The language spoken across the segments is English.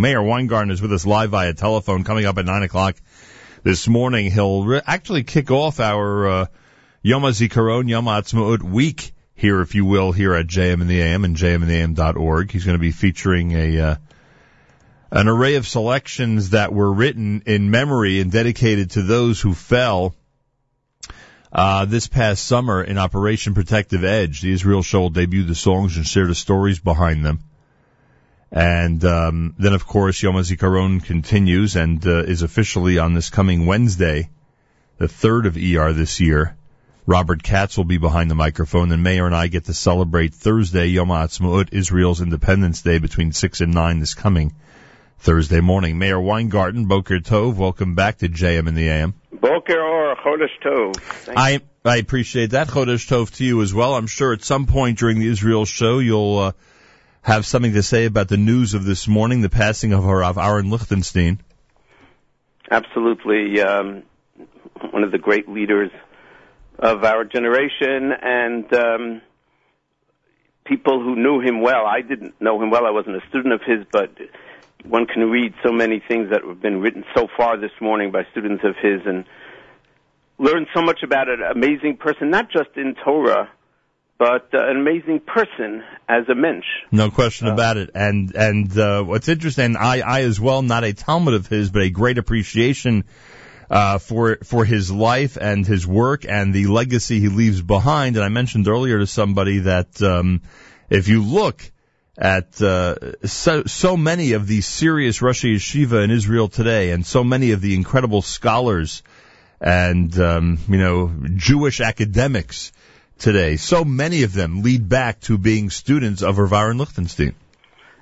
Meir Weingarten is with us live via telephone coming up at 9 o'clock this morning. He'll re- actually kick off our uh, Yom HaZikaron, Yom HaAtzmaut week here, if you will, here at JM in the AM and jmintheam.org. He's going to be featuring a uh, an array of selections that were written in memory and dedicated to those who fell uh, this past summer in Operation Protective Edge. The Israel Show will debut the songs and share the stories behind them. And um, then, of course, Yom HaZikaron continues and uh, is officially on this coming Wednesday, the third of ER this year. Robert Katz will be behind the microphone, and Meir and I get to celebrate Thursday, Yom HaAtzmaut, Israel's Independence Day, between 6 and 9 this coming Thursday morning. Meir Weingarten, Boker Tov, welcome back to JM in the AM. Boker or Chodesh Tov. I I appreciate that. Chodesh Tov to you as well. I'm sure at some point during the Israel show you'll uh, have something to say about the news of this morning, the passing of Rav Aaron Lichtenstein. Absolutely, um, one of the great leaders of our generation, and um, people who knew him well. I didn't know him well; I wasn't a student of his, but one can read so many things that have been written so far this morning by students of his, and learn so much about an amazing person, not just in Torah but uh, an amazing person as a mensch. No question uh, about it. And and uh, what's interesting, I I as well, not a Talmid of his, but a great appreciation. Uh, for for his life and his work and the legacy he leaves behind, and I mentioned earlier to somebody that um, if you look at uh, so so many of the serious Rosh Yeshiva in Israel today, and so many of the incredible scholars and um, you know Jewish academics today. So many of them lead back to being students of Rav Aaron Lichtenstein.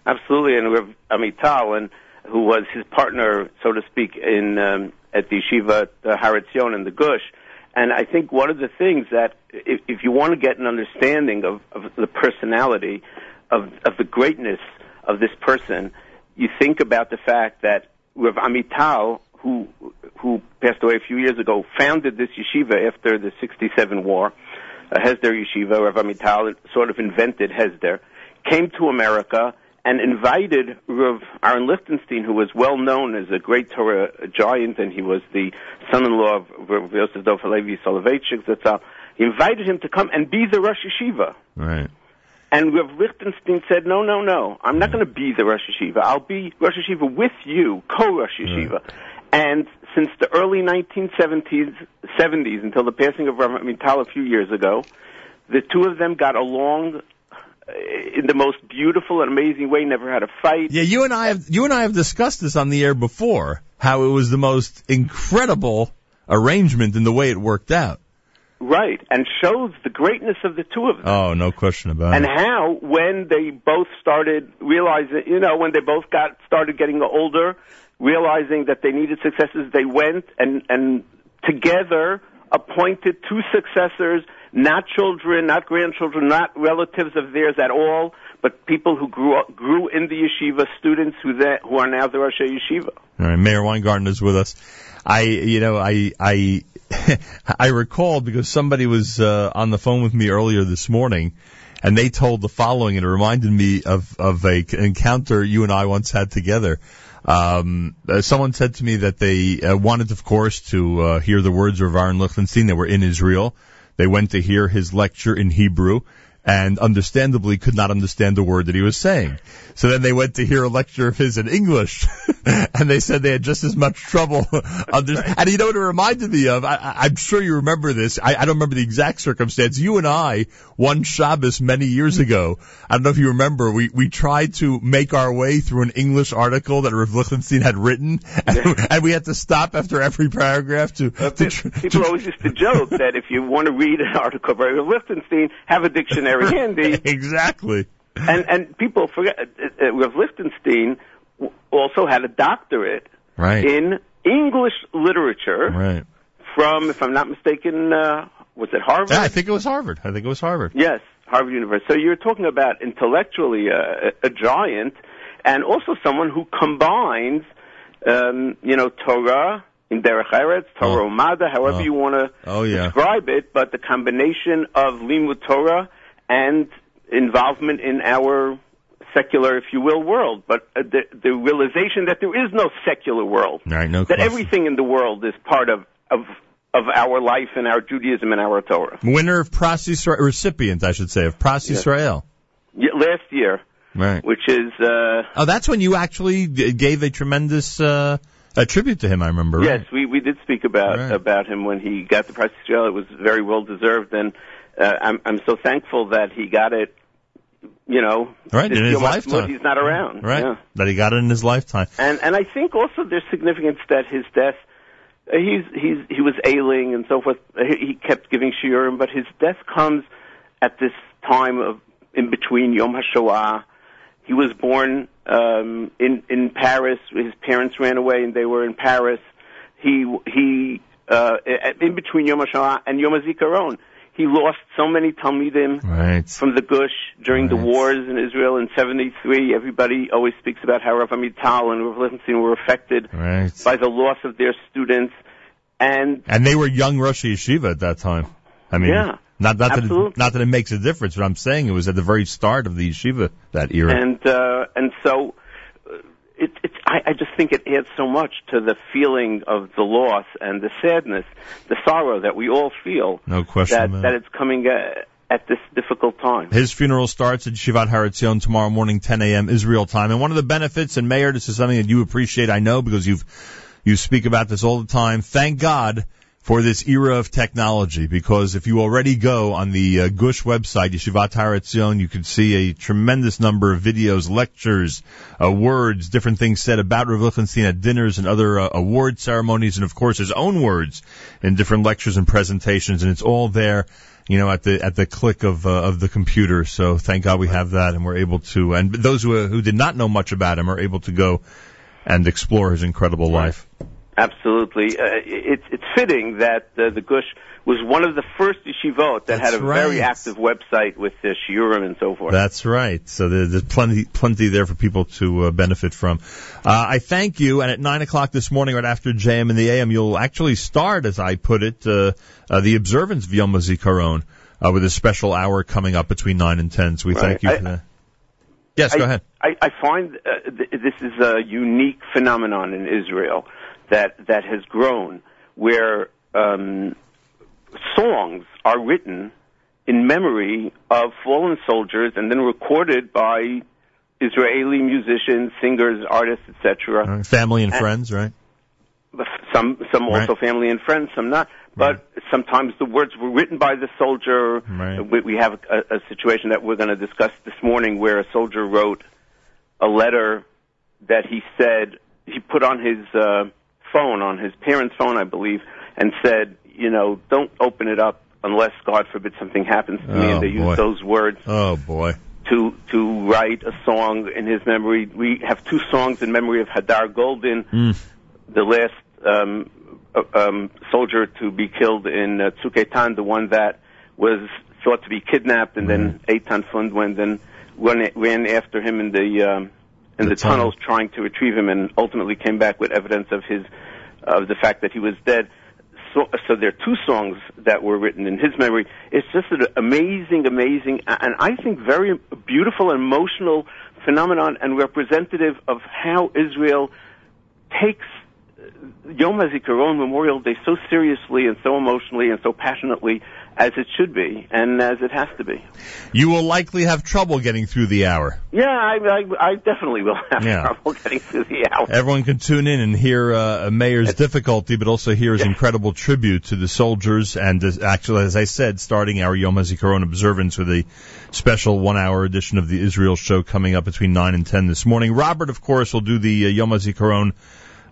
Absolutely, and Rav Amital, and who was his partner, so to speak, in um, at the yeshiva, the Har Etzion and the Gush. And I think one of the things that, if, if you want to get an understanding of, of the personality, of, of the greatness of this person, you think about the fact that Rav Amital, who who passed away a few years ago, founded this yeshiva after the '67 war uh, Hesder Yeshiva, Rav Amital sort of invented Hesder, came to America and invited Rav Aaron Lichtenstein, who was well known as a great Torah giant, and he was the son-in-law of Rav Yosef Dov Halevi Soloveitchik, that's all. He invited him to come and be the Rosh Yeshiva. Right. And Rav Lichtenstein said, no, no, no, I'm not going to be the Rosh Yeshiva. I'll be Rosh Yeshiva with you, co-Rosh Yeshiva. Right. And since the early 1970s, 70s until the passing of Rav Amital a few years ago, the two of them got along uh, in the most beautiful and amazing way. Never had a fight. Yeah, you and I have you and I have discussed this on the air before. How it was the most incredible arrangement in the way it worked out. Right, and shows the greatness of the two of them. Oh, no question about and it. And how, when they both started realizing, you know, when they both got started getting older, realizing that they needed successors, they went and, and together appointed two successors, not children, not grandchildren, not relatives of theirs at all, but people who grew up, grew in the yeshiva, students who that, who are now the Rosh Yeshiva. All right, Meir Weingarten is with us. I, you know, I, I, I recall because somebody was uh, on the phone with me earlier this morning, and they told the following, and it reminded me of of a encounter you and I once had together. Um, uh, someone said to me that they uh, wanted, of course, to uh, hear the words of Aaron Lichtenstein. They were in Israel. They went to hear his lecture in Hebrew and understandably could not understand the word that he was saying. So then they went to hear a lecture of his in English, and they said they had just as much trouble. Under- and you know what it reminded me of? I, am sure you remember this. I, I, don't remember the exact circumstance. You and I, one Shabbos many years hmm. ago, I don't know if you remember, we, we tried to make our way through an English article that Rav Lichtenstein had written, and, and we had to stop after every paragraph to. To tr- people always used to joke that if you want to read an article by Rav Lichtenstein, have a dictionary handy. exactly and and people forget uh, uh, Lichtenstein also had a doctorate right. in English literature right. from, if I'm not mistaken, uh, was it Harvard? Yeah, I think it was Harvard. I think it was Harvard. Yes, Harvard University. So you're talking about intellectually a, a giant, and also someone who combines, um, you know, Torah in Derech Eretz, Torah oh. Umada, however oh. you want to oh, yeah. describe it, but the combination of Limud Torah and involvement in our secular, if you will, world, but uh, the, the realization that there is no secular world. Right, no that question. everything in the world is part of, of, of our life and our Judaism and our Torah. Winner of Pras Yisrael, recipient, I should say, of Pras Yes. Yisrael. Yeah, last year, Right. which is, uh, Oh, that's when you actually gave a tremendous uh, a tribute to him. I remember. Yes, we we did speak about Right. about him when he got the Prize Israel. It was very well deserved, and uh, I'm I'm so thankful that he got it. You know, Right, in his lifetime. He's not around, Right. Yeah. That he got it in his lifetime. And and I think also there's significance that his death. uh, He's he's he was ailing and so forth. Uh, He, he kept giving shiurim, but his death comes at this time of in between Yom HaShoah. He was born um, in in Paris. His parents ran away, and they were in Paris. He he uh, in between Yom HaShoah and Yom HaZikaron. He lost so many Talmidim Right. from the Gush during the wars in Israel in 73. Everybody always speaks about how Rav Amital and Rav Lichtenstein were affected Right. by the loss of their students. And And they were young Rosh Yeshiva at that time. I mean, Yeah, not not that it, not that it makes a difference, but I'm saying it was at the very start of the yeshiva that era. and uh, and so uh, it, I, I just think it adds so much to the feeling of the loss and the sadness, the sorrow that we all feel no question. that man. that it's coming uh, at this difficult time. His funeral starts at Shivat Har Etzion tomorrow morning, 10 a.m. Israel time. And one of the benefits, and Meir, this is something that you appreciate, I know, because you've you speak about this all the time. Thank God for this era of technology, because if you already go on the uh, Gush website, Yeshivat Har Etzion, you can see a tremendous number of videos, lectures, uh, words, different things said about Rav Lichtenstein at dinners and other uh, award ceremonies, and of course his own words in different lectures and presentations, and it's all there you know, at the at the click of uh, of the computer. So thank God we have that, and we're able to. And those who who did not know much about him are able to go and explore his incredible life. Absolutely. Uh, it's it's fitting that uh, the Gush was one of the first yeshivot that That's had a very active website with the shiurim and so forth. That's right. So there- there's plenty plenty there for people to uh, benefit from. Uh, I thank you. And at nine o'clock this morning, right after JM in the AM, you'll actually start, as I put it, uh, uh, the observance of Yom HaZikaron uh, with a special hour coming up between nine and ten. So we Right. thank you I- for that. Yes, go ahead. I, I find uh, th- this is a unique phenomenon in Israel that that has grown, where um, songs are written in memory of fallen soldiers and then recorded by Israeli musicians, singers, artists, etc. Right. Family and Uh, friends, right? Some some Right. also family and friends, some not. But sometimes the words were written by the soldier. Right. We, we have a, a situation that we're going to discuss this morning where a soldier wrote a letter that he said he put on his uh, phone, on his parents' phone, I believe, and said, you know, don't open it up unless God forbid something happens to me. Oh, And they boy. used those words Oh boy. to to write a song in his memory. We have two songs in memory of Hadar Goldin, Mm. the last um, uh, um, soldier to be killed in uh, Tzuk Eitan, the one that was thought to be kidnapped, and then Eitan Fund went then ran, ran after him in the um, in The the, tunnel. tunnels trying to retrieve him, and ultimately came back with evidence of his of the fact that he was dead. So, so there are two songs that were written in his memory. It's just an amazing, amazing, and I think very beautiful emotional phenomenon and representative of how Israel takes Yom HaZikaron Memorial Day so seriously and so emotionally and so passionately as it should be and as it has to be. You will likely have trouble getting through the hour. Yeah, I, I, I definitely will have Yeah. trouble getting through the hour. Everyone can tune in and hear uh, Meir's difficulty, but also hear his Yeah. incredible tribute to the soldiers. And uh, actually, as I said, starting our Yom HaZikaron observance with a special one-hour edition of the Israel show coming up between 9 and 10 this morning. Robert, of course, will do the uh, Yom HaZikaron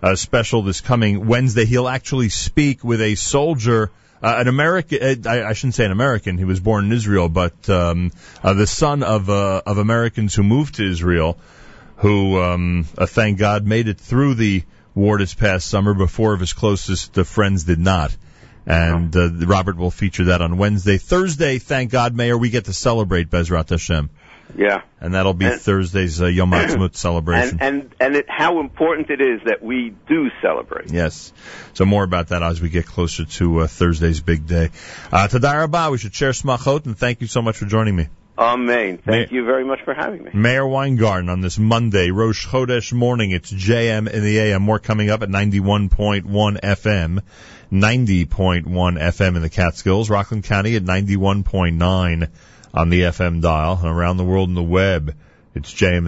uh, special this coming Wednesday. He'll actually speak with a soldier uh, an American, uh, I, I shouldn't say an American. He was born in Israel, but um, uh, the son of uh, of Americans who moved to Israel, who, um, uh, thank God, made it through the war this past summer. Before of his closest friends did not. And Robert will feature that on Wednesday. Thursday, thank God, Meir, we get to celebrate Bezrat Hashem, Yeah. and that'll be And- Thursday's uh, Yom Ha'atzmaut celebration. And and and it, how important it is that we do celebrate. Yes. So more about that as we get closer to uh, Thursday's big day. Uh, Tadar Rabah, we should share smachot, and thank you so much for joining me. Amen. Thank you very much for having me. Meir Weingarten on this Monday, Rosh Chodesh morning. It's JM in the AM. More coming up at 91.1 FM, 90.1 FM in the Catskills, Rockland County at 91.9 on the FM dial, and around the world in the web. It's JM